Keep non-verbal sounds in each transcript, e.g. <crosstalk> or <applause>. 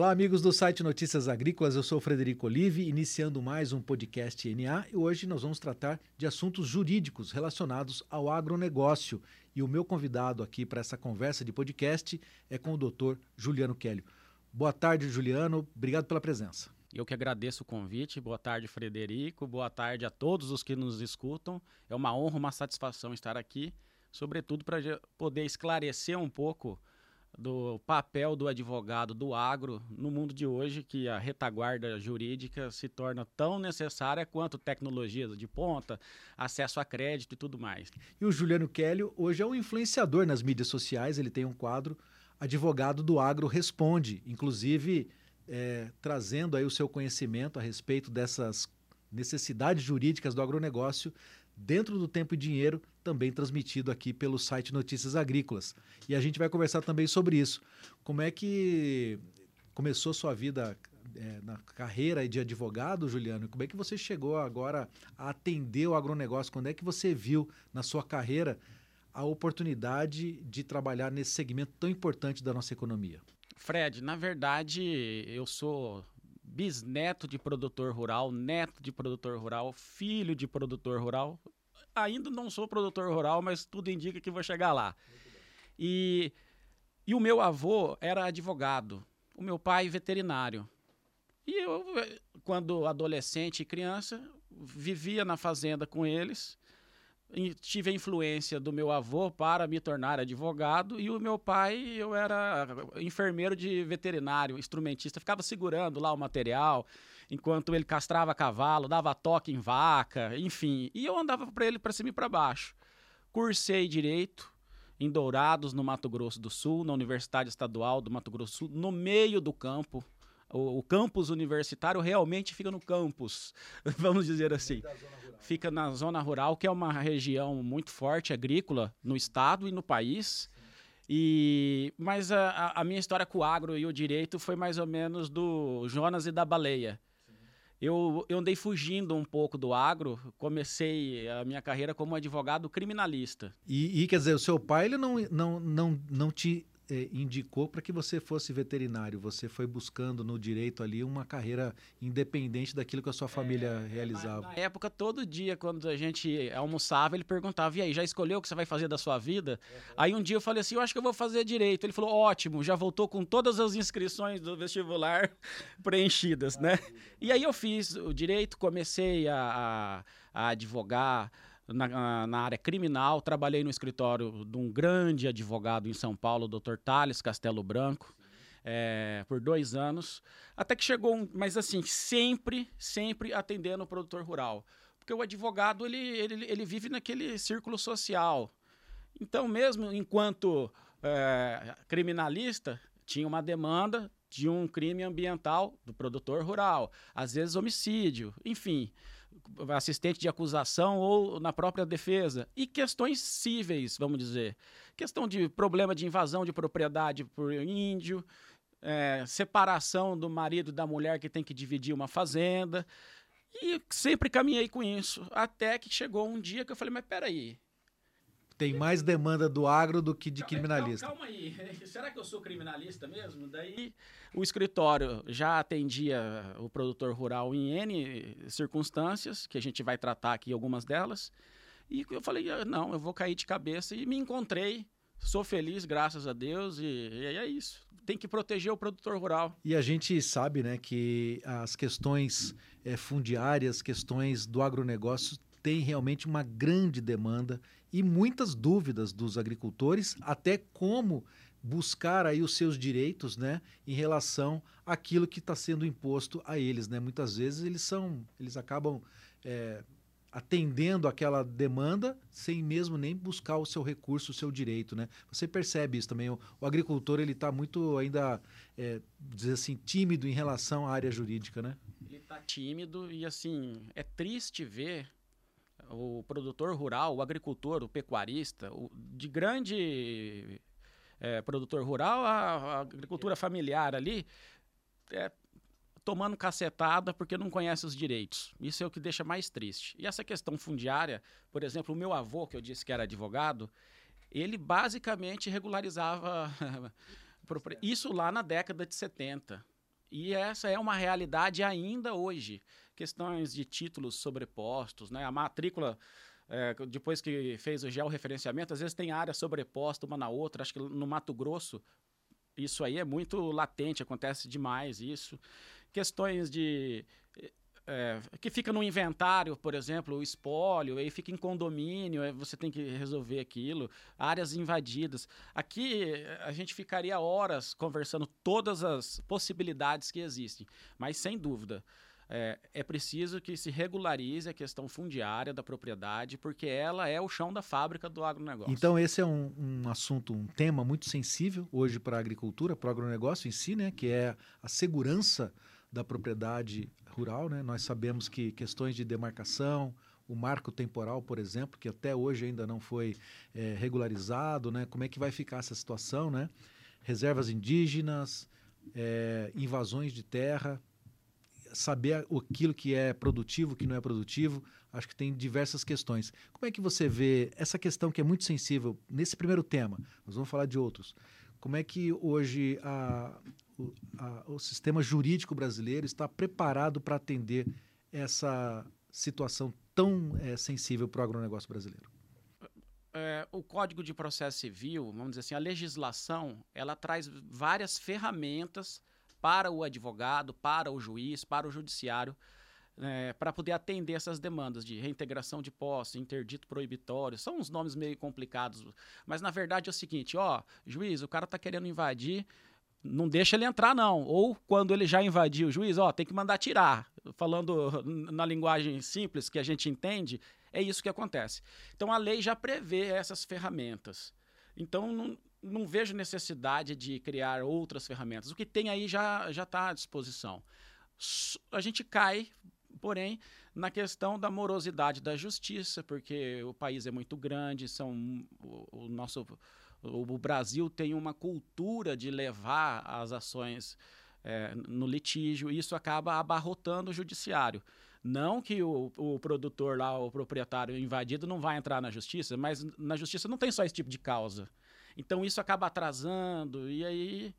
Olá, amigos do site Notícias Agrícolas. Eu sou Frederico Olive, iniciando mais um podcast NA e hoje nós vamos tratar de assuntos jurídicos relacionados ao agronegócio. E o meu convidado aqui para essa conversa de podcast é com o doutor Juliano Kelly. Boa tarde, Juliano. Obrigado pela presença. Eu que agradeço o convite. Boa tarde, Frederico. Boa tarde a todos os que nos escutam. É uma honra, uma satisfação estar aqui, sobretudo para poder esclarecer um pouco do papel do advogado do agro no mundo de hoje, que a retaguarda jurídica se torna tão necessária quanto tecnologias de ponta, acesso a crédito e tudo mais. E o Juliano Kelly hoje é um influenciador nas mídias sociais, ele tem um quadro Advogado do Agro Responde, inclusive é, trazendo aí o seu conhecimento a respeito dessas necessidades jurídicas do agronegócio dentro do tempo e dinheiro, também transmitido aqui pelo site Notícias Agrícolas. E a gente vai conversar também sobre isso. Como é que começou sua vida é, na carreira de advogado, Juliano? Como é que você chegou agora a atender o agronegócio? Quando é que você viu na sua carreira a oportunidade de trabalhar nesse segmento tão importante da nossa economia? Fred, na verdade, eu sou bisneto de produtor rural, neto de produtor rural, filho de produtor rural. Ainda não sou produtor rural, mas tudo indica que vou chegar lá. E, e o meu avô era advogado, o meu pai veterinário. E eu, quando adolescente e criança, vivia na fazenda com eles tive a influência do meu avô para me tornar advogado e o meu pai, eu era enfermeiro de veterinário, instrumentista, ficava segurando lá o material enquanto ele castrava cavalo, dava toque em vaca, enfim, e eu andava para ele para cima e para baixo. Cursei direito em Dourados, no Mato Grosso do Sul, na Universidade Estadual do Mato Grosso do Sul, no meio do campo. O, o campus universitário realmente fica no campus, <laughs> vamos dizer assim fica na zona rural, que é uma região muito forte agrícola no estado e no país. E, mas a, a, minha história com o agro e o direito foi mais ou menos do Jonas e da baleia. Eu, eu andei fugindo um pouco do agro, comecei a minha carreira como advogado criminalista. E, e quer dizer, o seu pai ele não, não, não, não te é, indicou para que você fosse veterinário? Você foi buscando no direito ali uma carreira independente daquilo que a sua família é, realizava? Na, na, época, todo dia, quando a gente almoçava, ele perguntava: e aí, já escolheu o que você vai fazer da sua vida? Uhum. Aí um dia eu falei assim: eu acho que eu vou fazer direito. Ele falou: ótimo, já voltou com todas as inscrições do vestibular <laughs> preenchidas, né? E aí eu fiz o direito, comecei a, a, a advogar na, na, área criminal, trabalhei no escritório de um grande advogado em São Paulo, o Dr. Thales Castelo Branco, é, por dois anos, até que chegou um, mas assim, sempre, sempre atendendo o produtor rural. Porque o advogado, ele, ele, ele vive naquele círculo social. Então, mesmo enquanto é, criminalista, tinha uma demanda de um crime ambiental do produtor rural, às vezes homicídio, enfim assistente de acusação ou na própria defesa. E questões cíveis, vamos dizer. Questão de problema de invasão de propriedade por índio, é, separação do marido da mulher que tem que dividir uma fazenda. E sempre caminhei com isso. Até que chegou um dia que eu falei, mas peraí, tem mais demanda do agro do que de criminalista. Calma, calma aí, <laughs> será que eu sou criminalista mesmo? Daí o escritório já atendia o produtor rural em N circunstâncias, que a gente vai tratar aqui algumas delas. E eu falei, ah, não, eu vou cair de cabeça e me encontrei. Sou feliz, graças a Deus, e, e é isso. Tem que proteger o produtor rural. E a gente sabe né, que as questões é, fundiárias, questões do agronegócio tem realmente uma grande demanda e muitas dúvidas dos agricultores, até como buscar aí os seus direitos, né, em relação àquilo que está sendo imposto a eles, né? Muitas vezes eles são, eles acabam é, atendendo aquela demanda sem mesmo nem buscar o seu recurso, o seu direito, né? Você percebe isso também? O, o agricultor ele está muito ainda, é, dizer assim, tímido em relação à área jurídica, né? Ele está tímido e assim é triste ver o produtor rural, o agricultor, o pecuarista, o, de grande é, produtor rural, a, a, agricultura familiar ali, é, tomando cacetada porque não conhece os direitos. Isso é o que deixa mais triste. E essa questão fundiária, por exemplo, o meu avô, que eu disse que era advogado, ele basicamente regularizava <laughs> isso lá na década de 70. E essa é uma realidade ainda hoje. Questões de títulos sobrepostos, né? A matrícula, é, depois que fez o georreferenciamento, às vezes tem área sobreposta uma na outra. Acho que no Mato Grosso isso aí é muito latente, acontece demais isso. Questões de é, que fica no inventário, por exemplo, o espólio, aí fica em condomínio, aí você tem que resolver aquilo, áreas invadidas. Aqui a gente ficaria horas conversando todas as possibilidades que existem, mas sem dúvida. É, é, preciso que se regularize a questão fundiária da propriedade, porque ela é o chão da fábrica do agronegócio. Então, esse é um, um assunto, um tema muito sensível hoje para a agricultura, para o agronegócio em si, né, que é a segurança da propriedade rural. Né? Nós sabemos que questões de demarcação, o marco temporal, por exemplo, que até hoje ainda não foi é, regularizado, né? como é que vai ficar essa situação? Né? Reservas indígenas, é, invasões de terra, saber aquilo que é produtivo, que não é produtivo, acho que tem diversas questões. Como é que você vê essa questão que é muito sensível nesse primeiro tema? Nós vamos falar de outros. Como é que hoje a, o, a, o sistema jurídico brasileiro está preparado para atender essa situação tão é, sensível para o agronegócio brasileiro? É, o Código de Processo Civil, vamos dizer assim, a legislação, ela traz várias ferramentas para o advogado, para o juiz, para o judiciário, é, para poder atender essas demandas de reintegração de posse, interdito proibitório. São uns nomes meio complicados, mas na verdade é o seguinte: ó, juiz, o cara está querendo invadir não deixa ele entrar, não. Ou quando ele já invadiu o juiz, ó, tem que mandar tirar. Falando <laughs> na linguagem simples que a gente entende, é isso que acontece. Então a lei já prevê essas ferramentas. Então não, não vejo necessidade de criar outras ferramentas. O que tem aí já está à disposição. A gente cai, porém, na questão da morosidade da justiça, porque o país é muito grande, são o, o nosso o Brasil tem uma cultura de levar as ações é, no litígio e isso acaba abarrotando o judiciário. Não que o, o, produtor lá, o proprietário invadido, não vai entrar na justiça, mas na justiça não tem só esse tipo de causa. Então isso acaba atrasando e aí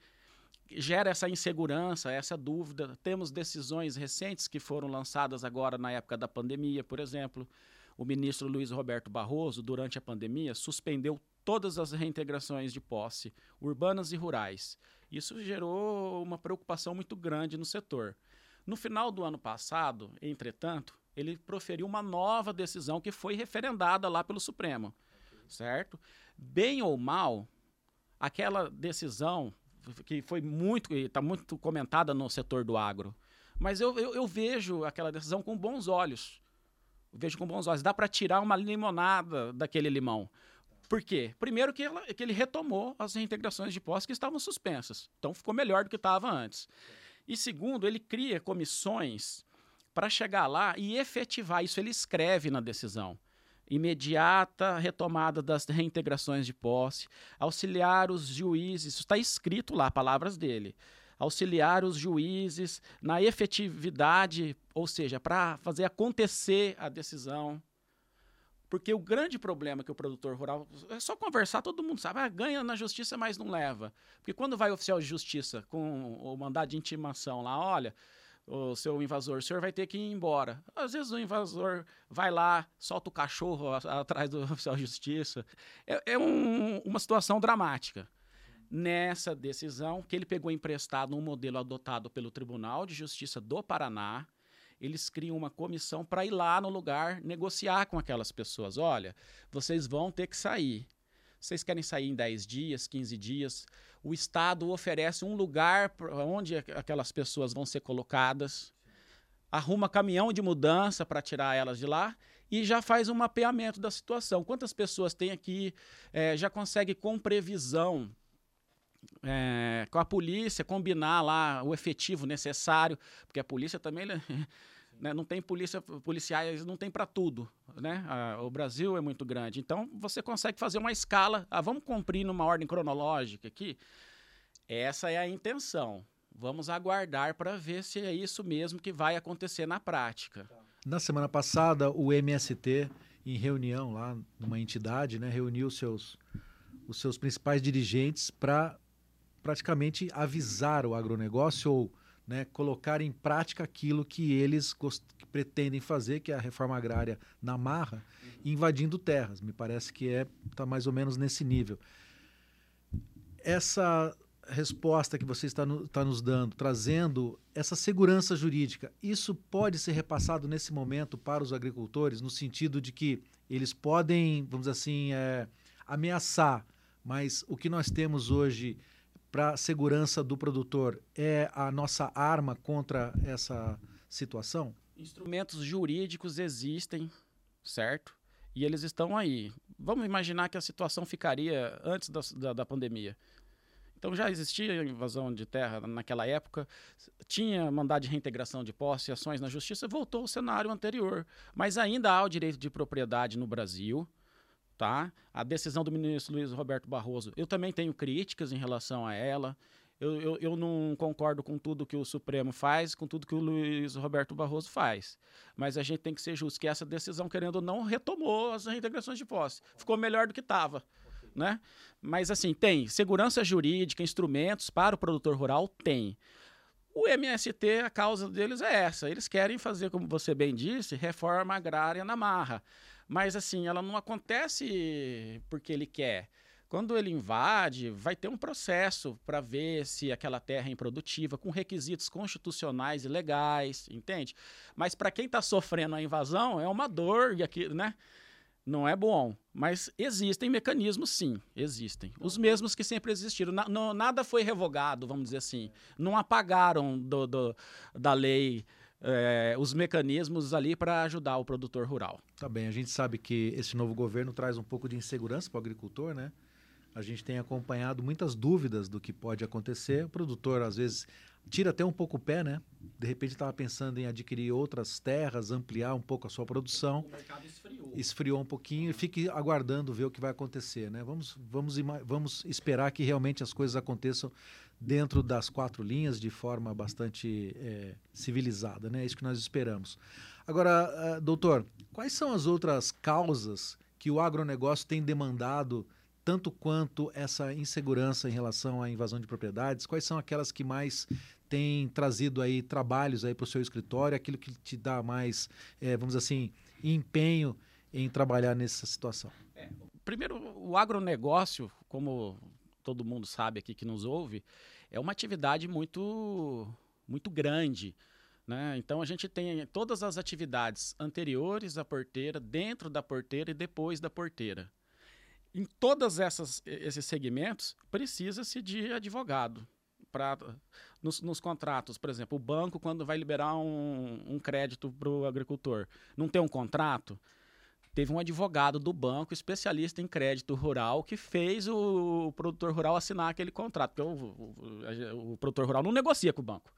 gera essa insegurança, essa dúvida. Temos decisões recentes que foram lançadas agora na época da pandemia, por exemplo. O ministro Luiz Roberto Barroso, durante a pandemia, suspendeu todas as reintegrações de posse, urbanas e rurais. Isso gerou uma preocupação muito grande no setor. No final do ano passado, entretanto, ele proferiu uma nova decisão que foi referendada lá pelo Supremo, certo? Bem ou mal, aquela decisão que foi muito, está muito comentada no setor do agro, mas eu, eu, eu vejo aquela decisão com bons olhos. Vejo com bons olhos. Dá para tirar uma limonada daquele limão. Por quê? Primeiro que, ela, que ele retomou as reintegrações de posse que estavam suspensas. Então ficou melhor do que estava antes. E segundo, ele cria comissões para chegar lá e efetivar isso. Ele escreve na decisão. Imediata retomada das reintegrações de posse, auxiliar os juízes, está escrito lá, palavras dele. Auxiliar os juízes na efetividade, ou seja, para fazer acontecer a decisão porque o grande problema que o produtor rural. É só conversar, todo mundo sabe. Ah, ganha na justiça, mas não leva. Porque quando vai oficial de justiça com o mandado de intimação lá, olha, o seu invasor, o senhor vai ter que ir embora. Às vezes o invasor vai lá, solta o cachorro atrás do <laughs> oficial de justiça. É, é um, uma situação dramática. Nessa decisão, que ele pegou emprestado um modelo adotado pelo Tribunal de Justiça do Paraná, eles criam uma comissão para ir lá no lugar negociar com aquelas pessoas. Olha, vocês vão ter que sair. Vocês querem sair em 10 dias, 15 dias? O Estado oferece um lugar onde aquelas pessoas vão ser colocadas, arruma caminhão de mudança para tirar elas de lá e já faz um mapeamento da situação. Quantas pessoas tem aqui? É, já consegue com previsão é, com a polícia, combinar lá o efetivo necessário, porque a polícia também né, não tem polícia, policiais, não tem para tudo. Né? o Brasil é muito grande. Então, você consegue fazer uma escala. Ah, vamos cumprir numa ordem cronológica aqui. Essa é a intenção. Vamos aguardar para ver se é isso mesmo que vai acontecer na prática. Na semana passada, o MST, em reunião lá numa entidade, né, reuniu seus, os seus principais dirigentes para praticamente avisar o agronegócio ou né, colocar em prática aquilo que eles que pretendem fazer, que é a reforma agrária na marra, invadindo terras. Me parece que é está mais ou menos nesse nível. Essa resposta que você está, no, está nos dando, trazendo essa segurança jurídica, isso pode ser repassado nesse momento para os agricultores, no sentido de que eles podem, vamos dizer assim, é, ameaçar, mas o que nós temos hoje para a segurança do produtor é a nossa arma contra essa situação? Instrumentos jurídicos existem, certo? E eles estão aí. Vamos imaginar que a situação ficaria antes da, da, da pandemia. Então já existia invasão de terra naquela época, tinha mandado de reintegração de posse, ações na justiça, voltou ao cenário anterior. Mas ainda há o direito de propriedade no Brasil, tá? A decisão do ministro Luiz Roberto Barroso, eu também tenho críticas em relação a ela. Eu, eu, eu, não concordo com tudo que o Supremo faz, com tudo que o Luiz Roberto Barroso faz. Mas a gente tem que ser justo que essa decisão, querendo ou não, retomou as reintegrações de posse. Ficou melhor do que estava. Né? Mas assim, tem segurança jurídica, instrumentos para o produtor rural, tem. O MST, a causa deles é essa. Eles querem fazer, como você bem disse, reforma agrária na marra. Mas assim, ela não acontece porque ele quer. Quando ele invade, vai ter um processo para ver se aquela terra é improdutiva, com requisitos constitucionais e legais, entende? Mas para quem está sofrendo a invasão, é uma dor, e aqui, né? Não é bom, mas existem mecanismos, sim, existem. Os mesmos que sempre existiram. Na, nada foi revogado, vamos dizer assim. Não apagaram do, do da lei é, os mecanismos ali para ajudar o produtor rural. Tá bem, a gente sabe que esse novo governo traz um pouco de insegurança para o agricultor, né? A gente tem acompanhado muitas dúvidas do que pode acontecer. O produtor, às vezes, tira até um pouco o pé, né? De repente estava pensando em adquirir outras terras, ampliar um pouco a sua produção. O mercado esfriou. Esfriou um pouquinho e fique aguardando ver o que vai acontecer, né? Vamos, vamos, vamos esperar que realmente as coisas aconteçam dentro das quatro linhas de forma bastante é, civilizada, né? É isso que nós esperamos. Agora, uh, doutor, quais são as outras causas que o agronegócio tem demandado tanto quanto essa insegurança em relação à invasão de propriedades? Quais são aquelas que mais têm trazido aí trabalhos aí para o seu escritório, aquilo que te dá mais, é, vamos assim, empenho em trabalhar nessa situação? É, primeiro, o agronegócio, como todo mundo sabe aqui que nos ouve, é uma atividade muito, muito grande. Né? Então a gente tem todas as atividades anteriores à porteira, dentro da porteira e depois da porteira. Em todos esses segmentos, precisa-se de advogado. Pra, nos, nos, contratos, por exemplo, o banco, quando vai liberar um, um crédito para o agricultor, não tem um contrato, teve um advogado do banco, especialista em crédito rural, que fez o, produtor rural assinar aquele contrato. Porque o, o, o, produtor rural não negocia com o banco.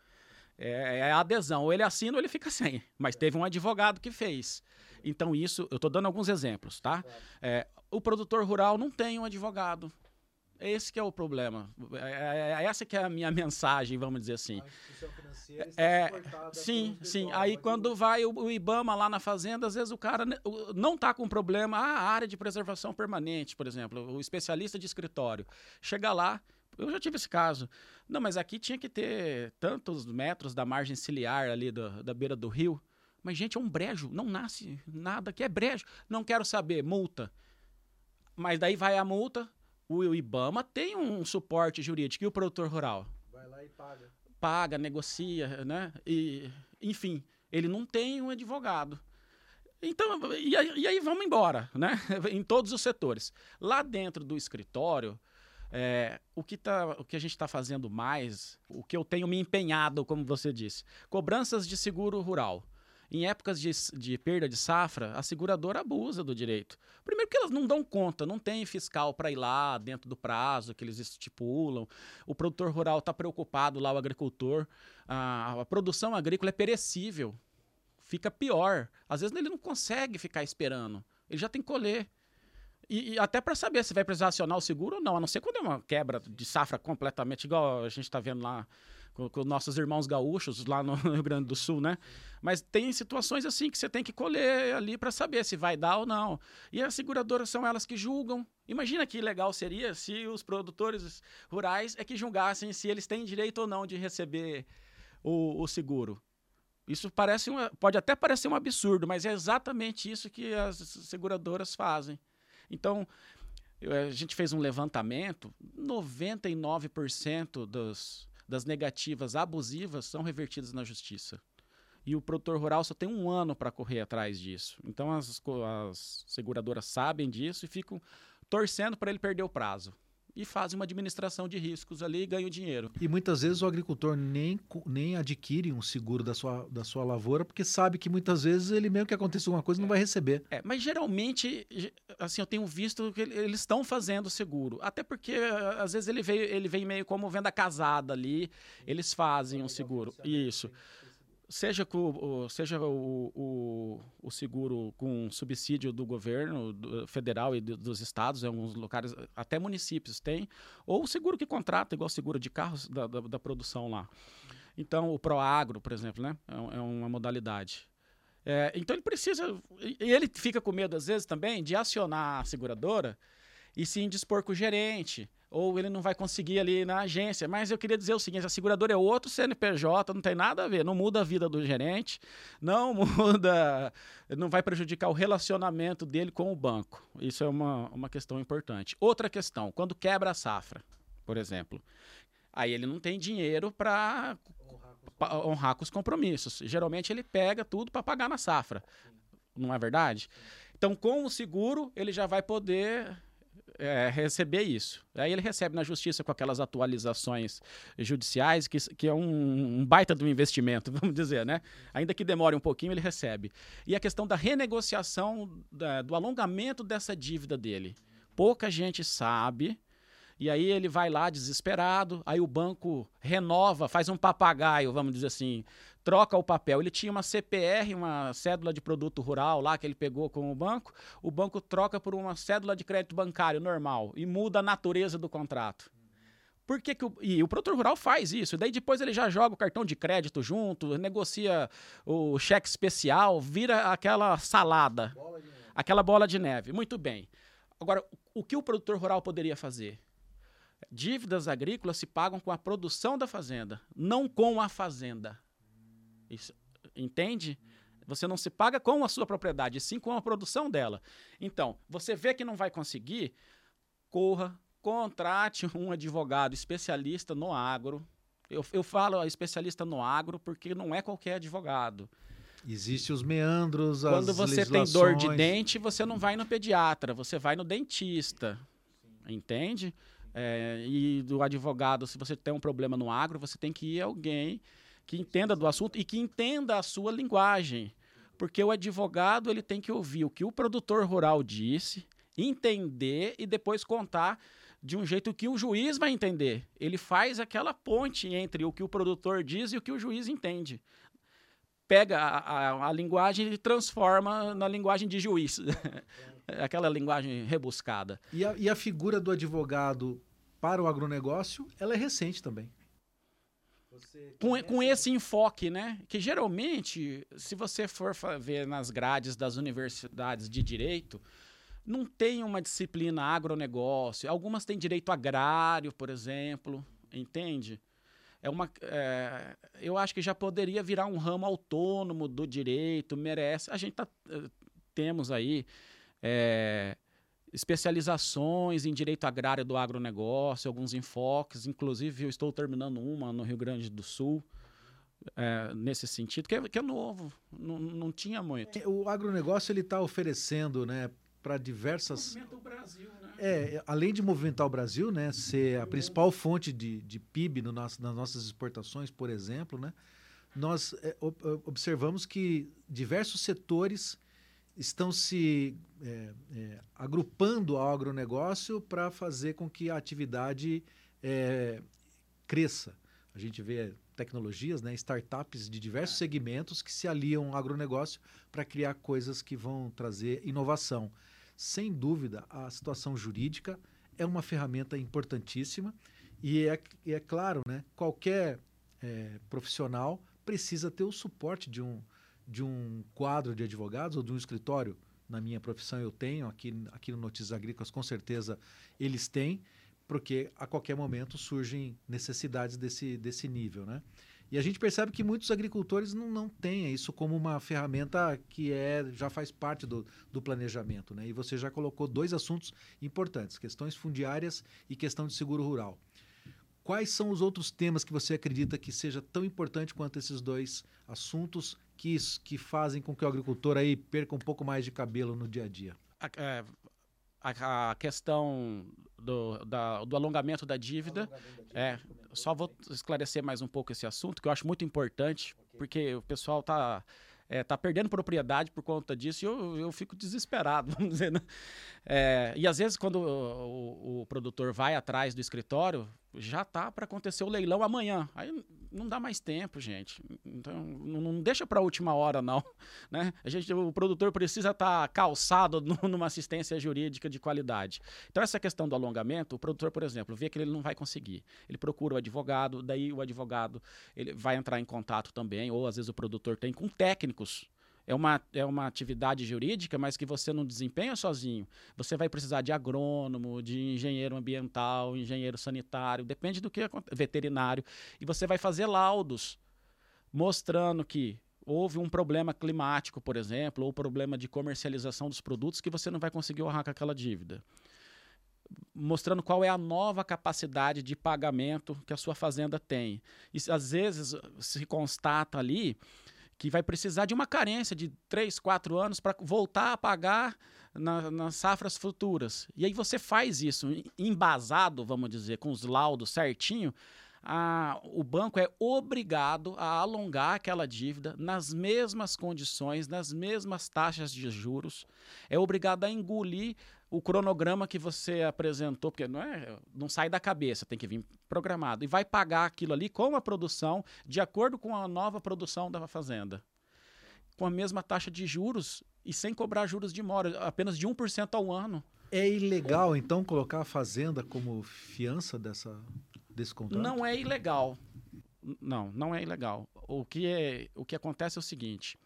É, é a adesão. Ou ele assina ou ele fica <laughs> sem. Mas teve um advogado que fez. Então, isso, eu estou dando alguns exemplos, tá? É, o produtor rural não tem um advogado. Esse que é o problema. É, é, é, essa que é a minha <laughs> mensagem, vamos dizer assim. É, sim, sim. Aí quando vai o, o, IBAMA lá na fazenda, às vezes o cara não está com problema. Ah, a área de preservação permanente, por exemplo, o especialista de escritório. Chega lá, eu já tive esse caso. Não, mas aqui tinha que ter tantos metros da margem ciliar ali do, da beira do rio. Mas, gente, é um brejo, não nasce nada que é brejo. Não quero saber, multa. Mas daí vai a multa, o IBAMA tem um suporte jurídico e o produtor rural? Vai lá e paga. Paga, negocia, né? E, enfim, ele não tem um advogado. Então, e aí, e aí vamos embora, né? <laughs> em todos os setores. Lá dentro do escritório, é, o, que tá, o que a gente está fazendo mais, o que eu tenho me empenhado, como você disse, cobranças de seguro rural. Em épocas de, de perda de safra, a seguradora abusa do direito. Primeiro que elas não dão conta, não tem fiscal para ir lá dentro do prazo que eles estipulam. O produtor rural está preocupado lá, o agricultor. A, a produção agrícola é perecível. Fica pior. Às vezes ele não consegue ficar esperando. Ele já tem que colher. E, e, até para saber se vai precisar acionar o seguro ou não, a não ser quando é uma quebra de safra completamente, igual a gente está vendo lá com, com, nossos irmãos gaúchos lá no <laughs> Rio Grande do Sul, né? Mas tem situações assim que você tem que colher ali para saber se vai dar ou não. E as seguradoras são elas que julgam. Imagina que legal seria se os produtores rurais é que julgassem se eles têm direito ou não de receber o, o seguro. Isso parece uma, pode até parecer um absurdo, mas é exatamente isso que as seguradoras fazem. Então, a gente fez um levantamento, 99% dos, das negativas abusivas são revertidas na justiça. E o produtor rural só tem um ano para correr atrás disso. Então as, as seguradoras sabem disso e ficam torcendo para ele perder o prazo e fazem uma administração de riscos ali e ganham dinheiro. E muitas vezes o agricultor nem, nem adquire um seguro da sua, da sua lavoura, porque sabe que muitas vezes ele mesmo que aconteça alguma coisa não vai receber. É, mas geralmente, assim, eu tenho visto que eles estão fazendo seguro. Até porque, às vezes, ele, veio, ele vem meio como venda casada ali, eles fazem um seguro. Isso seja, com, seja o, o, o, seguro com subsídio do governo do, federal e do, dos estados, em alguns locais, até municípios tem, ou o seguro que contrata, igual seguro de carros da, da, da produção lá. Então, o Proagro, por exemplo, né, é, é uma modalidade. É, então, ele precisa. Ele fica com medo, às vezes, também, de acionar a seguradora e se indispor com o gerente ou ele não vai conseguir ali na agência. Mas eu queria dizer o seguinte: a seguradora é outro CNPJ, não tem nada a ver, não muda a vida do gerente, não <laughs> muda, não vai prejudicar o relacionamento dele com o banco. Isso é uma, uma questão importante. Outra questão, quando quebra a safra, por exemplo, aí ele não tem dinheiro para honrar com os compromissos. Geralmente ele pega tudo para pagar na safra. Não é verdade? Então, com o seguro, ele já vai poder é, receber isso. Aí ele recebe na justiça com aquelas atualizações judiciais, que, que é um, um, baita do investimento, <laughs> vamos dizer, né? Ainda que demore um pouquinho, ele recebe. E a questão da renegociação, da, do alongamento dessa dívida dele. Pouca gente sabe. E aí ele vai lá desesperado, aí o banco renova, faz um papagaio, vamos dizer assim, troca o papel. Ele tinha uma CPR, uma cédula de produto rural lá que ele pegou com o banco. O banco troca por uma cédula de crédito bancário normal e muda a natureza do contrato. Por que, que o, e o produtor rural faz isso? Daí depois ele já joga o cartão de crédito junto, negocia o cheque especial, vira aquela salada, bola aquela bola de neve. Muito bem. Agora, o que o produtor rural poderia fazer? Dívidas agrícolas se pagam com a produção da fazenda, não com a fazenda. Isso, entende? Você não se paga com a sua propriedade, sim com a produção dela. Então, você vê que não vai conseguir, corra, contrate um advogado especialista no agro. Eu, eu falo especialista no agro porque não é qualquer advogado. Existem os meandros, Quando você tem dor de dente, você não vai no pediatra, você vai no dentista. Entende? É, e do advogado, se você tem um problema no agro, você tem que ir a alguém que entenda do assunto e que entenda a sua linguagem. Porque o advogado ele tem que ouvir o que o produtor rural disse, entender e depois contar de um jeito que o juiz vai entender. Ele faz aquela ponte entre o que o produtor diz e o que o juiz entende. Pega a, a, a linguagem e transforma na linguagem de juiz. <laughs> aquela linguagem rebuscada. E a, e a figura do advogado para o agronegócio, ela é recente também com, com esse enfoque, né? Que geralmente, se você for ver nas grades das universidades de direito, não tem uma disciplina agronegócio. Algumas têm direito agrário, por exemplo, entende? É uma, é, eu acho que já poderia virar um ramo autônomo do direito, merece. A gente tá, eh, temos aí é, especializações em direito agrário do agronegócio, alguns enfoques, inclusive eu estou terminando uma no Rio Grande do Sul, é, nesse sentido, que é, que é novo, não, não tinha muito. É, o agronegócio ele está oferecendo, né, para diversas. Movimenta o Brasil, né? É, além de movimentar o Brasil, né, ser a principal fonte de, de PIB no nosso, nas nossas exportações, por exemplo, né, nós é, observamos que diversos setores estão se é, é, agrupando ao agronegócio para fazer com que a atividade é, cresça. A gente vê tecnologias, né, startups de diversos segmentos que se aliam ao agronegócio para criar coisas que vão trazer inovação. Sem dúvida, a situação jurídica é uma ferramenta importantíssima e é, é claro, né, qualquer é, profissional precisa ter o suporte de um, de um quadro de advogados ou de um escritório, na minha profissão eu tenho, aqui, aqui no Notícias Agrícolas com certeza eles têm, porque a qualquer momento surgem necessidades desse, desse nível, né? E a gente percebe que muitos agricultores não, não têm isso como uma ferramenta que é, já faz parte do, do planejamento. Né? E você já colocou dois assuntos importantes: questões fundiárias e questão de seguro rural. Quais são os outros temas que você acredita que seja tão importante quanto esses dois assuntos que, que fazem com que o agricultor aí perca um pouco mais de cabelo no dia a dia? A, é, a, a questão do, da, do alongamento da dívida. É, só vou esclarecer mais um pouco esse assunto, que eu acho muito importante, porque o pessoal está é, tá perdendo propriedade por conta disso e eu, eu fico desesperado, <laughs> vamos dizer. Né? É, e às vezes, quando o, o, o, produtor vai atrás do escritório, já tá para acontecer o leilão amanhã. Aí não dá mais tempo, gente. Então, não, deixa para a última hora, não. <laughs> Né? A gente, o produtor precisa estar tá calçado <laughs> numa assistência jurídica de qualidade. Então, essa questão do alongamento, o produtor, por exemplo, vê que ele não vai conseguir. Ele procura o advogado, daí o advogado ele vai entrar em contato também, ou às vezes o produtor tem com técnicos é uma, é uma atividade jurídica, mas que você não desempenha sozinho. Você vai precisar de agrônomo, de engenheiro ambiental, engenheiro sanitário, depende do que veterinário, e você vai fazer laudos mostrando que houve um problema climático, por exemplo, ou problema de comercialização dos produtos que você não vai conseguir honrar com aquela dívida. Mostrando qual é a nova capacidade de pagamento que a sua fazenda tem. E às vezes se constata ali que vai precisar de uma carência de 3, 4 anos para voltar a pagar na, nas safras futuras. E aí você faz isso embasado, vamos dizer, com os laudos certinho, a, o banco é obrigado a alongar aquela dívida nas mesmas condições, nas mesmas taxas de juros, é obrigado a engolir o cronograma que você apresentou, porque não, é, não sai da cabeça, tem que vir programado. E vai pagar aquilo ali com a produção, de acordo com a nova produção da fazenda. Com a mesma taxa de juros e sem cobrar juros de mora, apenas de 1% ao ano. É ilegal, então, colocar a fazenda como fiança dessa, desse contrato? Não é ilegal. Não, não é ilegal. O que, é, o que acontece é o seguinte: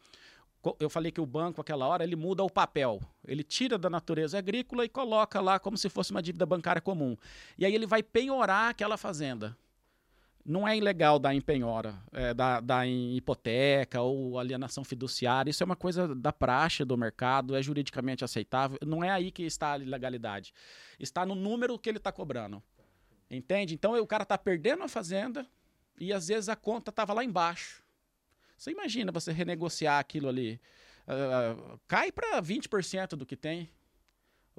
eu falei que o banco, aquela hora, ele muda o papel. Ele tira da natureza agrícola e coloca lá como se fosse uma dívida bancária comum. E aí ele vai penhorar aquela fazenda. Não é ilegal dar em penhora, é, dar, dar em hipoteca ou alienação fiduciária. Isso é uma coisa da praxe do mercado, é juridicamente aceitável. Não é aí que está a ilegalidade. Está no número que ele está cobrando. Entende? Então o cara está perdendo a fazenda e às vezes a conta estava lá embaixo. Você imagina você renegociar aquilo ali. Uh, cai para 20% do que tem.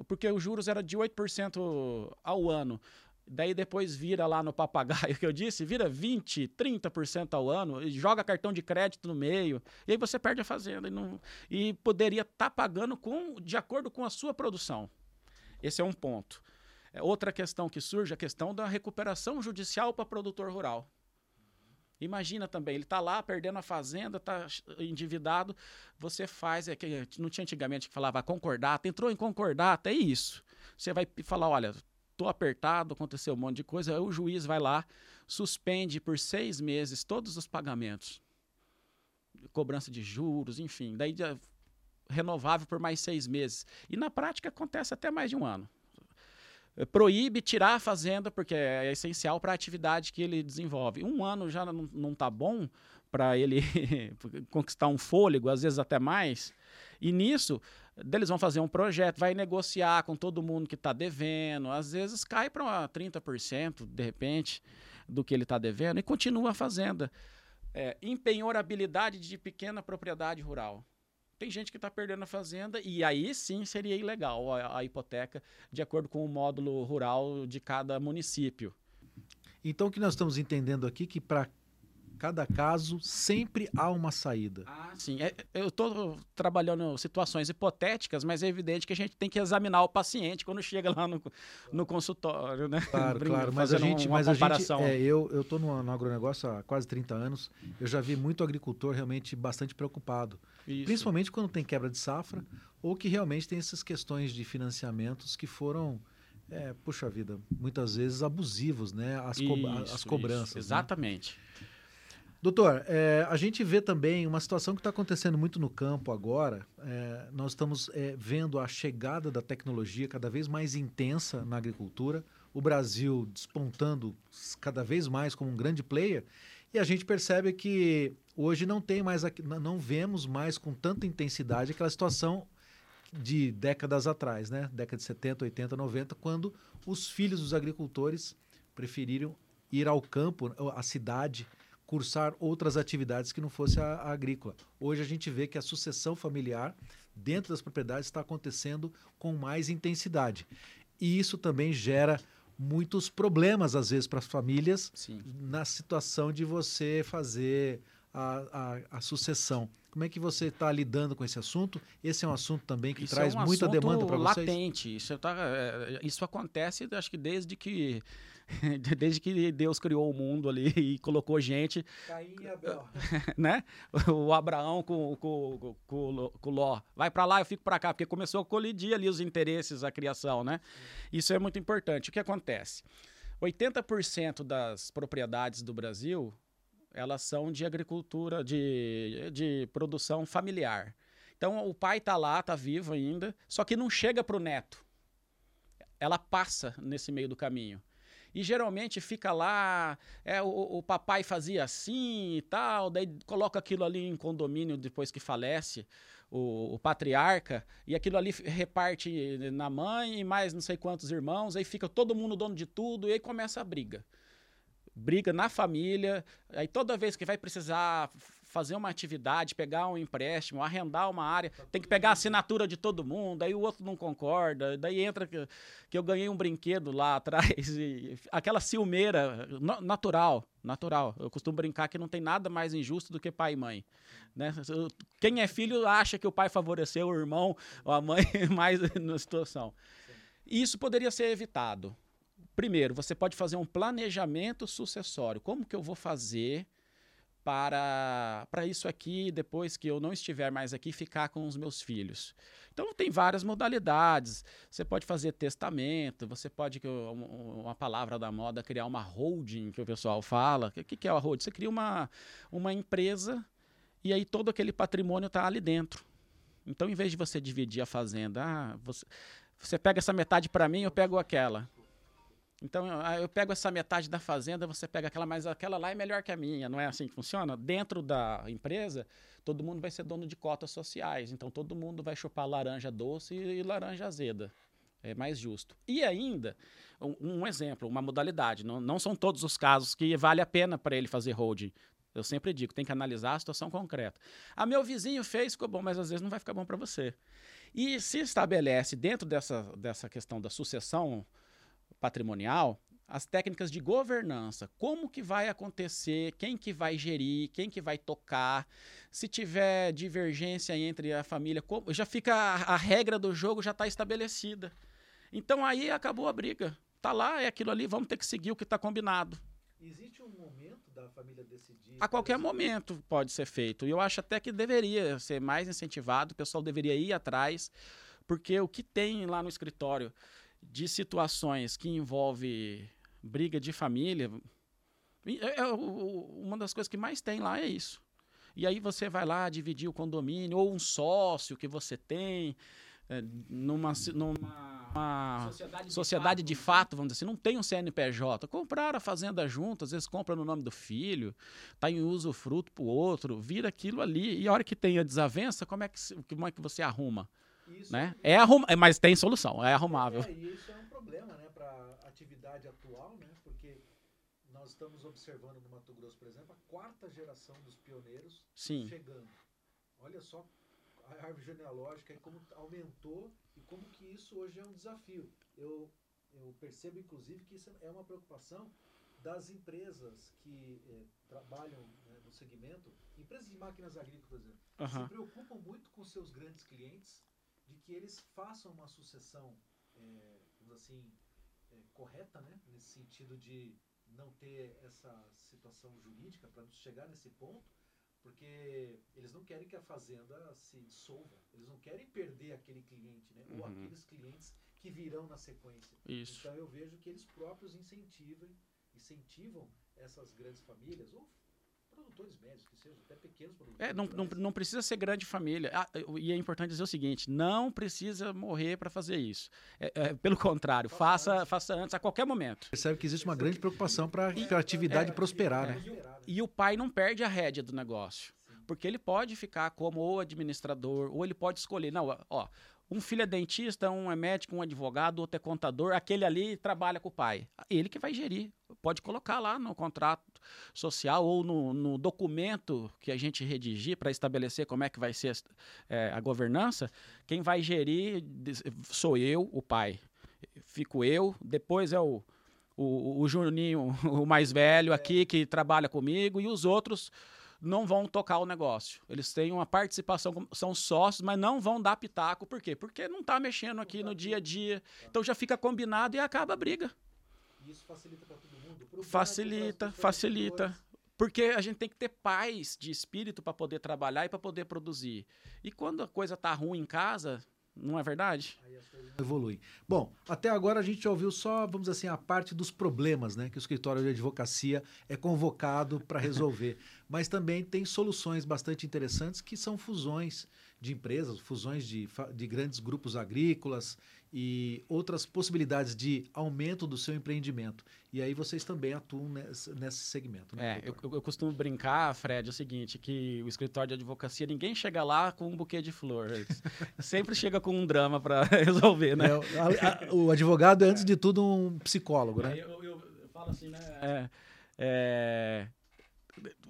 Porque os juros era de 8% ao ano. Daí depois vira lá no papagaio <laughs> que eu disse, vira 20, 30% ao ano, e joga cartão de crédito no meio. E aí você perde a fazenda e, não, e poderia estar tá pagando com, de acordo com a sua produção. Esse é um ponto. É outra questão que surge, a questão da recuperação judicial para produtor rural. Imagina também, ele está lá perdendo a fazenda, está endividado, você faz, é que não tinha antigamente que falava concordata, entrou em concordata, é isso. Você vai falar, olha, estou apertado, aconteceu um monte de coisa, aí o juiz vai lá, suspende por seis meses todos os pagamentos, cobrança de juros, enfim, daí renovável por mais seis meses. E na prática acontece até mais de um ano. Proíbe tirar a fazenda, porque é essencial para a atividade que ele desenvolve. Um ano já não está bom para ele <laughs> conquistar um fôlego, às vezes até mais. E nisso, eles vão fazer um projeto, vai negociar com todo mundo que está devendo, às vezes cai para 30%, de repente, do que ele está devendo, e continua a fazenda. É, empenhorabilidade de pequena propriedade rural. Tem gente que está perdendo a fazenda e aí sim seria ilegal a, a hipoteca de acordo com o módulo rural de cada município. Então, o que nós estamos entendendo aqui é que para cada caso sempre há uma saída. Ah, sim. É, eu estou trabalhando situações hipotéticas, mas é evidente que a gente tem que examinar o paciente quando chega lá no, no consultório, né? Claro, claro. Mas a gente, mas a gente é, eu estou no, no agronegócio há quase 30 anos. Eu já vi muito agricultor realmente bastante preocupado. Isso. Principalmente quando tem quebra de safra ou que realmente tem essas questões de financiamentos que foram é, puxa vida, muitas vezes abusivos, né? As, co isso, as cobranças. Isso. Né? Exatamente. Né? Doutor, é, a gente vê também uma situação que está acontecendo muito no campo agora. É, nós estamos é, vendo a chegada da tecnologia cada vez mais intensa na agricultura, o Brasil despontando cada vez mais como um grande player. E a gente percebe que hoje não tem mais, não vemos mais com tanta intensidade aquela situação de décadas atrás, né? Década de 70, 80, 90, quando os filhos dos agricultores preferiram ir ao campo, à cidade, cursar outras atividades que não fosse a, a agrícola. Hoje a gente vê que a sucessão familiar dentro das propriedades está acontecendo com mais intensidade. E isso também gera muitos problemas, às vezes, para as famílias Sim. na situação de você fazer a, a, a sucessão. Como é que você está lidando com esse assunto? Esse é um assunto também que isso traz é um muita demanda para vocês. latente. Isso, tá, é, isso acontece, acho que desde que <laughs> desde que Deus criou o mundo ali e colocou gente. Caim e Abel. <laughs> né? O Abraão com, com, com, com Ló. Vai para lá, eu fico para cá, porque começou a colidir ali os interesses, a criação, né? Isso é muito importante. O que acontece? 80% das propriedades do Brasil elas são de agricultura, de, de produção familiar. Então o pai está lá, está vivo ainda, só que não chega para o neto. Ela passa nesse meio do caminho. E geralmente fica lá, é, o, o, papai fazia assim e tal, daí coloca aquilo ali em condomínio depois que falece o, o, patriarca, e aquilo ali reparte na mãe e mais não sei quantos irmãos, aí fica todo mundo dono de tudo, e aí começa a briga briga na família, aí toda vez que vai precisar fazer uma atividade, pegar um empréstimo, arrendar uma área, tem que pegar a assinatura de todo mundo, aí o outro não concorda, daí entra que, que eu ganhei um brinquedo lá <laughs> atrás, e aquela ciumeira natural, natural. Eu costumo brincar que não tem nada mais injusto do que pai e mãe. Né? Quem é filho acha que o pai favoreceu o irmão ou a mãe <laughs> mais na situação. Isso poderia ser evitado. Primeiro, você pode fazer um planejamento sucessório. Como que eu vou fazer para, para isso aqui, depois que eu não estiver mais aqui, ficar com os meus filhos? Então, tem várias modalidades. Você pode fazer testamento, você pode, uma palavra da moda, criar uma holding, que o pessoal fala. O que, é a holding? Você cria uma, uma empresa e aí todo aquele patrimônio está ali dentro. Então, em vez de você dividir a fazenda, ah, você, você pega essa metade para mim, eu pego aquela. Então eu pego essa metade da fazenda, você pega aquela, mas aquela lá é melhor que a minha, não é assim que funciona? Dentro da empresa, todo mundo vai ser dono de cotas sociais, então todo mundo vai chupar laranja doce e, laranja azeda. É mais justo. E ainda, um, um exemplo, uma modalidade, não, não são todos os casos que vale a pena para ele fazer holding. Eu sempre digo, tem que analisar a situação concreta. Ah, meu vizinho fez, ficou bom, mas às vezes não vai ficar bom para você. E se estabelece dentro dessa, dessa questão da sucessão patrimonial, as técnicas de governança, como que vai acontecer, quem que vai gerir, quem que vai tocar, se tiver divergência entre a família, como, já fica a, a regra do jogo já está estabelecida. Então aí acabou a briga. Tá lá, é aquilo ali, vamos ter que seguir o que está combinado. Existe um momento da família decidir? A qualquer momento pode ser feito. E eu acho até que deveria ser mais incentivado, o pessoal deveria ir atrás, porque o que tem lá no escritório de situações que envolve briga de família, é, é, uma das coisas que mais tem lá é isso. E aí você vai lá dividir o condomínio ou um sócio que você tem é, numa, numa sociedade, sociedade de, fato, de, fato, vamos dizer assim, não tem um CNPJ. Compraram a fazenda junto, às vezes compra no nome do filho, está em uso fruto para o outro, vira aquilo ali. E a hora que tem a desavença, como é que, como é que você arruma? Isso né? É arrum... Mas tem solução, é arrumável. É, isso é um problema né, para a atividade atual, né, porque nós estamos observando no Mato Grosso, por exemplo, a quarta geração dos pioneiros Sim. chegando. Olha só a árvore genealógica e como aumentou e como que isso hoje é um desafio. Eu, eu percebo, inclusive, que isso é uma preocupação das empresas que eh, trabalham né, no segmento, empresas de máquinas agrícolas, por exemplo, uhum. se preocupam muito com seus grandes clientes de que eles façam uma sucessão, é, assim, é, correta, né? nesse sentido de não ter essa situação jurídica para chegar nesse ponto, porque eles não querem que a fazenda se dissolva, eles não querem perder aquele cliente, né? Uhum. ou aqueles clientes que virão na sequência. Isso. Então eu vejo que eles próprios incentivam, incentivam essas grandes famílias, ou Produtores médios, que sejam até pequenos produtores. É, não, não, não precisa ser grande família. Ah, e é importante dizer o seguinte: não precisa morrer para fazer isso. É, é, pelo contrário, faça, faça, faça antes, a qualquer momento. Percebe que existe uma grande preocupação para a atividade é, prosperar, é, né? E o pai não perde a rédea do negócio. Porque ele pode ficar como o administrador, ou ele pode escolher. Não, ó, um filho é dentista, um é médico, um é advogado, outro é contador, aquele ali trabalha com o pai. Ele que vai gerir. Pode colocar lá no contrato social ou no, no documento que a gente redigir para estabelecer como é que vai ser é, a governança. Quem vai gerir sou eu, o pai. Fico eu, depois é o, o, o Juninho, <laughs> o mais velho aqui, que trabalha comigo, e os outros não vão tocar o negócio. Eles têm uma participação, são sócios, mas não vão dar pitaco. Por quê? Porque não está mexendo aqui no dia a dia. Então já fica combinado e acaba a briga. Isso facilita para todo mundo? Facilita, facilita. Porque a gente tem que ter paz de espírito para poder trabalhar e para poder produzir. E quando a coisa tá ruim em casa, não é verdade? Aí as coisas evoluem. Bom, até agora a gente já ouviu só, vamos dizer assim, a parte dos problemas, né? Que o escritório de advocacia é convocado para <laughs> resolver. Mas também tem soluções bastante interessantes que são fusões de empresas, fusões de, de grandes grupos agrícolas e outras possibilidades de aumento do seu empreendimento. E aí vocês também atuam nesse, nesse segmento. Né, é, eu, eu, costumo brincar, Fred, é o seguinte, que o escritório de advocacia, ninguém chega lá com um buquê de flores. <laughs> Sempre chega com um drama para <laughs> resolver, né? É, a, a, o advogado é, antes de tudo, um psicólogo, né? Eu, eu, eu falo assim, né? É, é,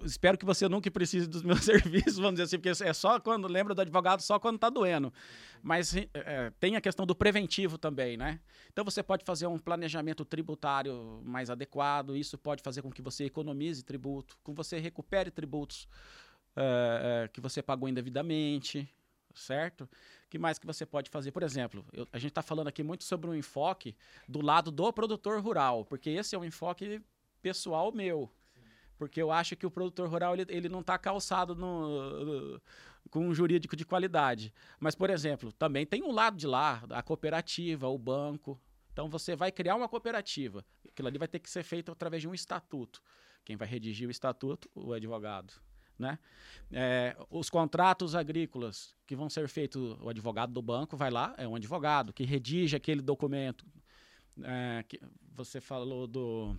espero que você nunca precise dos meus <laughs> serviços, vamos dizer assim, porque é só quando lembra do advogado, só quando está doendo. Mas é, tem a questão do preventivo também, né? Então você pode fazer um planejamento tributário mais adequado, isso pode fazer com que você economize tributo, com que você recupere tributos é, é, que você pagou indevidamente, certo? Que mais que você pode fazer? Por exemplo, eu, a gente está falando aqui muito sobre um enfoque do lado do produtor rural, porque esse é um enfoque pessoal meu. Porque eu acho que o produtor rural ele, ele não está calçado no, no, com um jurídico de qualidade. Mas, por exemplo, também tem um lado de lá, a cooperativa, o banco. Então você vai criar uma cooperativa. Aquilo ali vai ter que ser feito através de um estatuto. Quem vai redigir o estatuto? O advogado. Né? É, os contratos agrícolas que vão ser feitos, o advogado do banco vai lá, é um advogado que redige aquele documento. É, que você falou do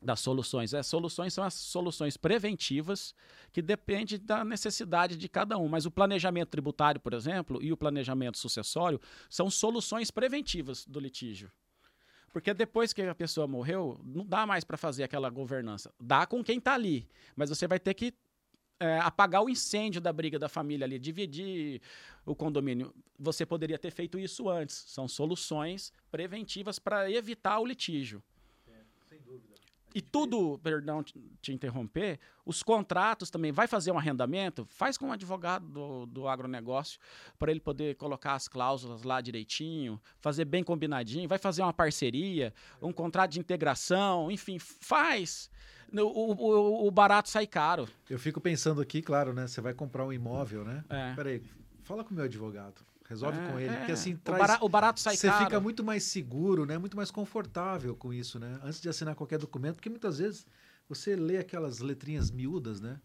das soluções. As soluções são as soluções preventivas que dependem da necessidade de cada um. Mas o planejamento tributário, por exemplo, e o planejamento sucessório são soluções preventivas do litígio. Porque depois que a pessoa morreu, não dá mais para fazer aquela governança. Dá com quem está ali, mas você vai ter que é, apagar o incêndio da briga da família ali, dividir o condomínio. Você poderia ter feito isso antes. São soluções preventivas para evitar o litígio. E tudo, perdão te interromper, os contratos também, vai fazer um arrendamento, faz com o um advogado do, do agronegócio, para ele poder colocar as cláusulas lá direitinho, fazer bem combinadinho, vai fazer uma parceria, um contrato de integração, enfim, faz. O, o, o barato sai caro. Eu fico pensando aqui, claro, né? Você vai comprar um imóvel, né? É. Peraí, fala com o meu advogado. Resolve é, com ele. É. Porque assim, traz, o, barato, o barato sai Você caro. fica muito mais seguro, né? Muito mais confortável com isso, né? Antes de assinar qualquer documento, porque muitas vezes você lê aquelas letrinhas miúdas, né?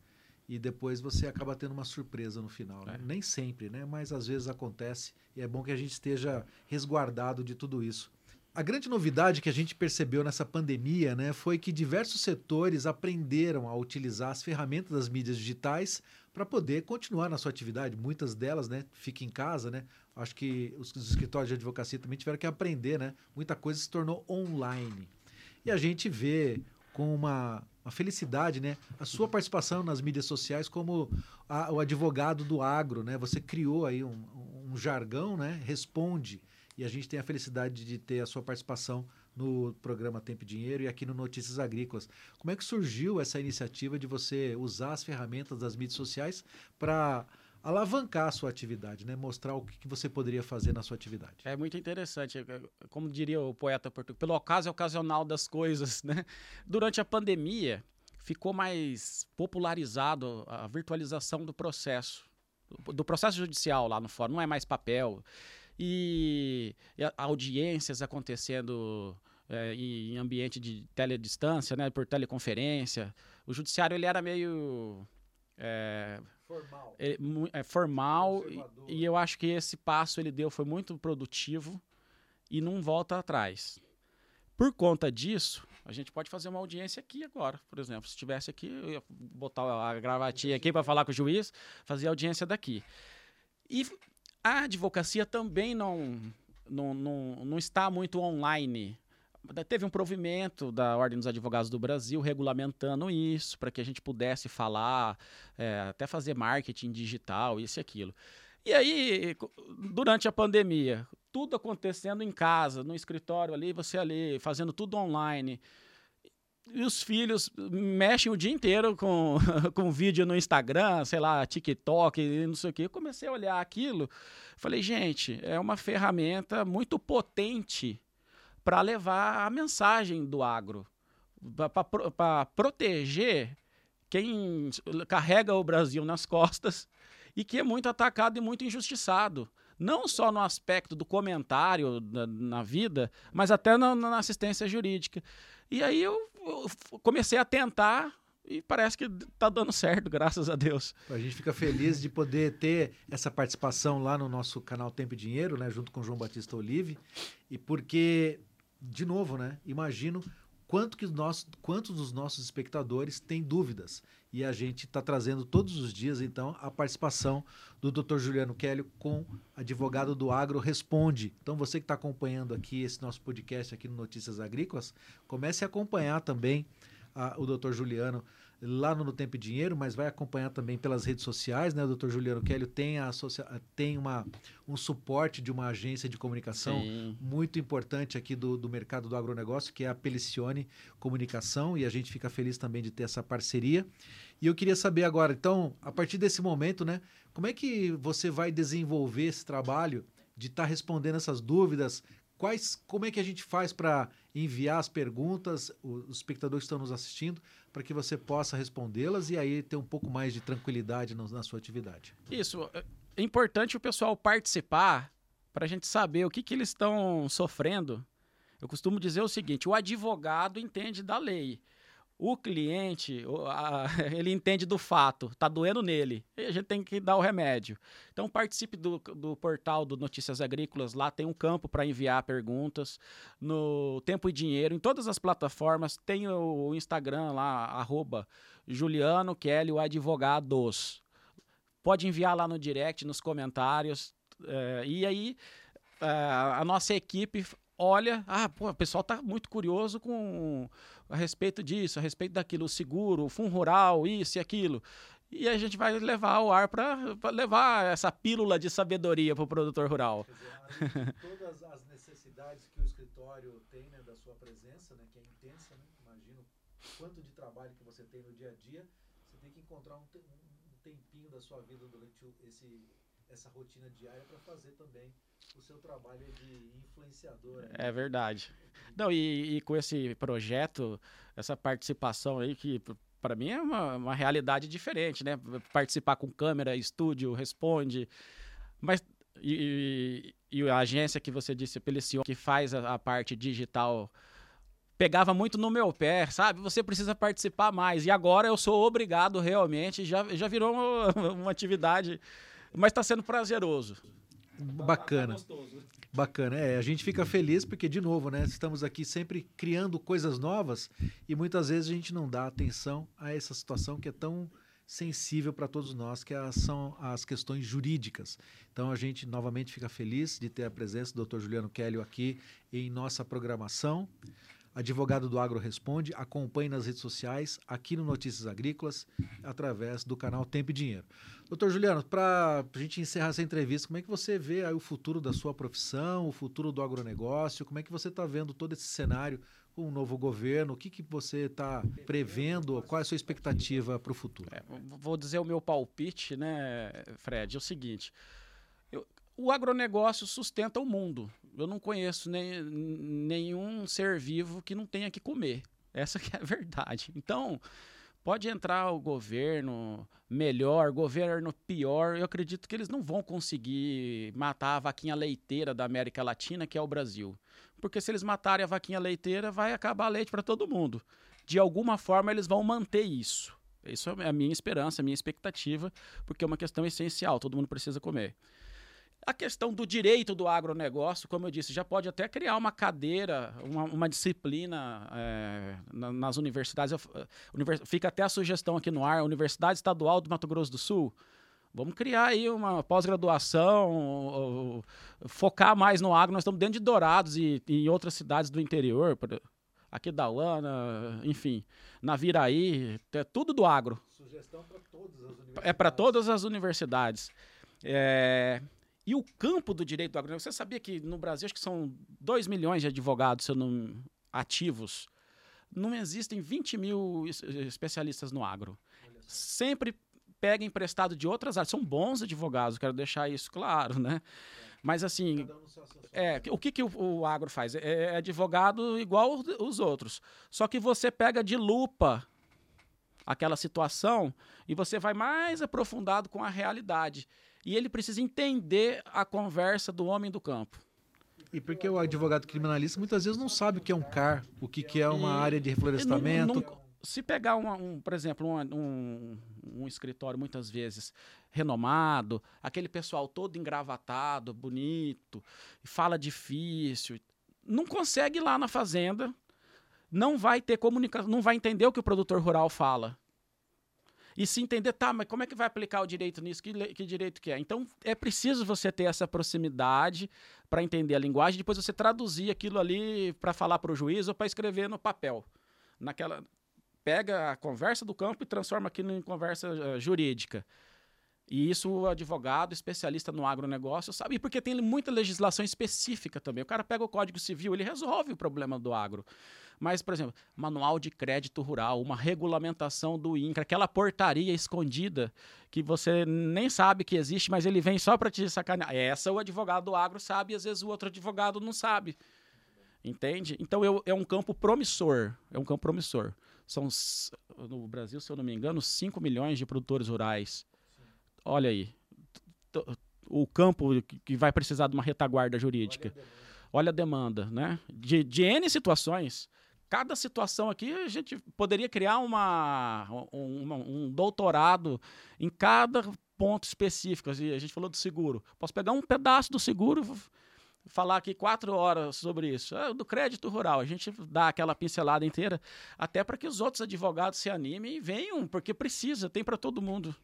E depois você acaba tendo uma surpresa no final. Né? É. Nem sempre, né? Mas às vezes acontece e é bom que a gente esteja resguardado de tudo isso. A grande novidade que a gente percebeu nessa pandemia né, foi que diversos setores aprenderam a utilizar as ferramentas das mídias digitais para poder continuar na sua atividade. Muitas delas, né, fiquem em casa, né? Acho que os, os escritórios de advocacia também tiveram que aprender, né? Muita coisa se tornou online. E a gente vê com uma, uma felicidade, né? A sua participação nas mídias sociais como a, o advogado do agro, né? Você criou aí um, um jargão, né? Responde. E a gente tem a felicidade de ter a sua participação no programa Tempo e Dinheiro e aqui no Notícias Agrícolas. Como é que surgiu essa iniciativa de você usar as ferramentas das mídias sociais para alavancar a sua atividade, né? mostrar o que você poderia fazer na sua atividade? É muito interessante, é, como diria o poeta português, pelo acaso é ocasional das coisas. Né? Durante a pandemia, ficou mais popularizado a virtualização do processo, do processo judicial lá no fórum, não é mais papel e, e audiências acontecendo é, em ambiente de teledistância, né, por teleconferência. O judiciário ele era meio é, formal, é, é, formal e, e eu acho que esse passo ele deu foi muito produtivo e não volta atrás. Por conta disso, a gente pode fazer uma audiência aqui agora, por exemplo. Se estivesse aqui, eu ia botar a gravatinha aqui para falar com o juiz, fazer audiência daqui. E a advocacia também não, não, não, não está muito online. Teve um provimento da Ordem dos Advogados do Brasil regulamentando isso, para que a gente pudesse falar, é, até fazer marketing digital, isso e aquilo. E aí, durante a pandemia, tudo acontecendo em casa, no escritório ali, você ali, fazendo tudo online. E os filhos mexem o dia inteiro com, <laughs> com vídeo no Instagram, sei lá, TikTok, não sei o quê. Eu comecei a olhar aquilo, falei, gente, é uma ferramenta muito potente para levar a mensagem do agro, para proteger quem carrega o Brasil nas costas e que é muito atacado e muito injustiçado. Não só no aspecto do comentário na, na vida, mas até na, na, assistência jurídica. E aí eu, comecei a tentar e parece que está dando certo, graças a Deus. A gente fica feliz de poder ter essa participação lá no nosso canal Tempo e Dinheiro, né, junto com o João Batista Olive, e porque, de novo, né, imagino quanto que nós, quantos dos nossos espectadores têm dúvidas. E a gente está trazendo todos os dias, então, a participação do Dr. Juliano Kelly com advogado do Agro Responde. Então, você que está acompanhando aqui esse nosso podcast aqui no Notícias Agrícolas, comece a acompanhar também a, o Dr. Juliano lá no, no Tempo e Dinheiro, mas vai acompanhar também pelas redes sociais, né? O Dr. Juliano Kelly tem, a tem uma, um suporte de uma agência de comunicação Sim. muito importante aqui do, do mercado do agronegócio, que é a Pelicione Comunicação, e a gente fica feliz também de ter essa parceria. E eu queria saber agora, então, a partir desse momento, né? Como é que você vai desenvolver esse trabalho de estar tá respondendo essas dúvidas? Quais, como é que a gente faz para enviar as perguntas, os espectadores que estão nos assistindo, para que você possa respondê-las e aí ter um pouco mais de tranquilidade na sua atividade. Isso. É, é importante o pessoal participar para a gente saber o que, que eles estão sofrendo. Eu costumo dizer o seguinte: o advogado entende da lei. O cliente, <laughs> ele entende do fato, tá doendo nele. E a gente tem que dar o remédio. Então participe do, do portal do Notícias Agrícolas, lá tem um campo para enviar perguntas. No Tempo e Dinheiro, em todas as plataformas, tem o Instagram lá, arroba Juliano Kelly, o advogados. Pode enviar lá no direct, nos comentários. É, e aí é, a nossa equipe olha, ah, pô, o pessoal está muito curioso com a respeito disso, a respeito daquilo, o seguro, o fundo rural, isso e aquilo. E a gente vai levar o ar para levar essa pílula de sabedoria para o produtor rural. Dizer, todas as necessidades que o escritório tem né, da sua presença, né, que é intensa, né? imagino quanto de trabalho que você tem no dia a dia, você tem que encontrar um, tempinho da sua vida durante esse, essa rotina diária para fazer também o seu trabalho de influenciador. É verdade. Não, e, e, com esse projeto, essa participação aí que para mim é uma, uma realidade diferente, né? Participar com câmera, estúdio, responde, mas e, e, a agência que você disse, Pelicion, que faz a, a parte digital pegava muito no meu pé, sabe? Você precisa participar mais. E agora eu sou obrigado realmente, já, já virou uma, <laughs> uma atividade, mas está sendo prazeroso. Bacana. Bacana. É, a gente fica feliz porque, de novo, né? Estamos aqui sempre criando coisas novas e muitas vezes a gente não dá atenção a essa situação que é tão sensível para todos nós, que é são as questões jurídicas. Então a gente novamente fica feliz de ter a presença do Dr. Juliano Kelly aqui em nossa programação. Advogado do Agro Responde, acompanhe nas redes sociais, aqui no Notícias Agrícolas, através do canal Tempo e Dinheiro. Doutor Juliano, para a gente encerrar essa entrevista, como é que você vê o futuro da sua profissão, o futuro do agronegócio? Como é que você está vendo todo esse cenário com o novo governo? O que, que você está prevendo? Qual é a sua expectativa para o futuro? É, vou dizer o meu palpite, né, Fred? É o seguinte: eu, o agronegócio sustenta o mundo. Eu não conheço nem, nenhum ser vivo que não tenha que comer. Essa que é a verdade. Então, Pode entrar o governo melhor, governo pior, eu acredito que eles não vão conseguir matar a vaquinha leiteira da América Latina, que é o Brasil. Porque se eles matarem a vaquinha leiteira, vai acabar leite para todo mundo. De alguma forma, eles vão manter isso. Isso é a minha esperança, a minha expectativa, porque é uma questão essencial, todo mundo precisa comer. A questão do direito do agronegócio, como eu disse, já pode até criar uma cadeira, uma, uma disciplina é, na, nas universidades. Eu, univers, fica até a sugestão aqui no ar, Universidade Estadual do Mato Grosso do Sul. Vamos criar aí uma pós-graduação, focar mais no agro. Nós estamos dentro de Dourados e, e em outras cidades do interior, aqui da Uana, enfim, na Viraí, é tudo do agro. Sugestão para todas as universidades. É para todas as universidades. É, e o campo do direito do agronegócio, você sabia que no Brasil acho que são 2 milhões de advogados não, ativos? Não existem 20 mil especialistas no agro. Sempre pega emprestado de outras áreas. São bons advogados, quero deixar isso claro, né? Mas assim, é, o que, que o, o agro faz? É, é advogado igual os outros. Só que você pega de lupa aquela situação e você vai mais aprofundado com a realidade. E ele precisa entender a conversa do homem do campo. E porque o advogado criminalista muitas vezes não sabe o que é um CAR, o que, que é uma e, área de reflorestamento. Não, não, se pegar, um, um por exemplo, um, um, um, escritório muitas vezes renomado, aquele pessoal todo engravatado, bonito, fala difícil, não consegue ir lá na fazenda, não vai ter comunicação, não vai entender o que o produtor rural fala e se entender, tá, mas como é que vai aplicar o direito nisso? Que, que direito que é? Então, é preciso você ter essa proximidade para entender a linguagem, depois você traduzir aquilo ali para falar para o juiz ou para escrever no papel. Naquela pega a conversa do campo e transforma aquilo em conversa uh, jurídica. E isso o advogado, especialista no agronegócio, sabe. Porque tem muita legislação específica também. O cara pega o Código Civil, ele resolve o problema do agro. Mas, por exemplo, manual de crédito rural, uma regulamentação do INCRA, aquela portaria escondida que você nem sabe que existe, mas ele vem só para te sacanear. Essa o advogado do agro sabe e às vezes o outro advogado não sabe. Entende? Então eu, é um campo promissor. É um campo promissor. São, no Brasil, se eu não me engano, 5 milhões de produtores rurais. Olha aí. O campo que vai precisar de uma retaguarda jurídica. Olha a demanda, né? De, de N situações cada situação aqui a gente poderia criar uma, uma, um doutorado em cada ponto específico. A gente falou do seguro. Posso pegar um pedaço do seguro falar aqui quatro horas sobre isso. É, do crédito rural, a gente dá aquela pincelada inteira, até para que os outros advogados se animem e venham, porque precisa, tem para todo mundo.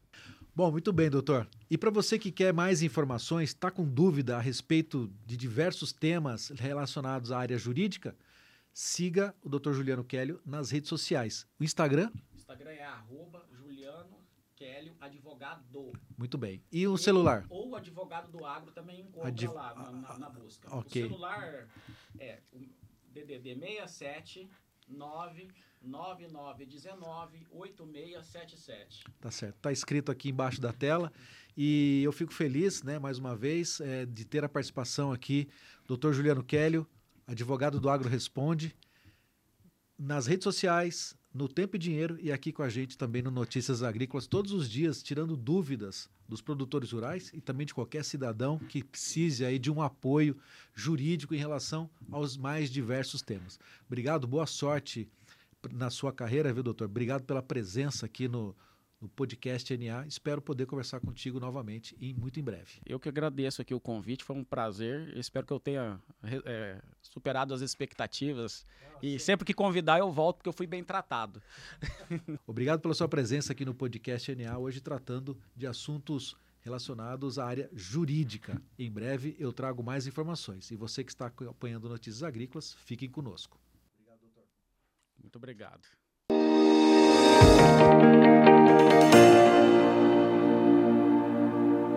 Bom, muito bem, doutor. E para você que quer mais informações, está com dúvida a respeito de diversos temas relacionados à área jurídica, siga o Dr. Juliano Kélio nas redes sociais. O Instagram? O Instagram é arroba Juliano Kélio Advogado. Muito bem. E o celular? Ou o advogado do agro também encontra Adv... lá na, na, na, busca. Okay. O celular é o DDD 67 99919 8677. Tá certo. Tá escrito aqui embaixo da tela. E eu fico feliz, né, mais uma vez, é, de ter a participação aqui Dr. Juliano Kélio, advogado do Agro Responde, nas redes sociais, no Tempo e Dinheiro e aqui com a gente também no Notícias Agrícolas, todos os dias, tirando dúvidas dos produtores rurais e também de qualquer cidadão que precise aí de um apoio jurídico em relação aos mais diversos temas. Obrigado, boa sorte na sua carreira, viu, doutor? Obrigado pela presença aqui no, no podcast NA. Espero poder conversar contigo novamente e muito em breve. Eu que agradeço aqui o convite, foi um prazer. Espero que eu tenha é, superado as expectativas. Ah, e sempre que convidar, eu volto, porque eu fui bem tratado. <laughs> Obrigado pela sua presença aqui no podcast NA, hoje tratando de assuntos relacionados à área jurídica. Em breve eu trago mais informações. E você que está acompanhando Notícias Agrícolas, fiquem conosco. Muito obrigado.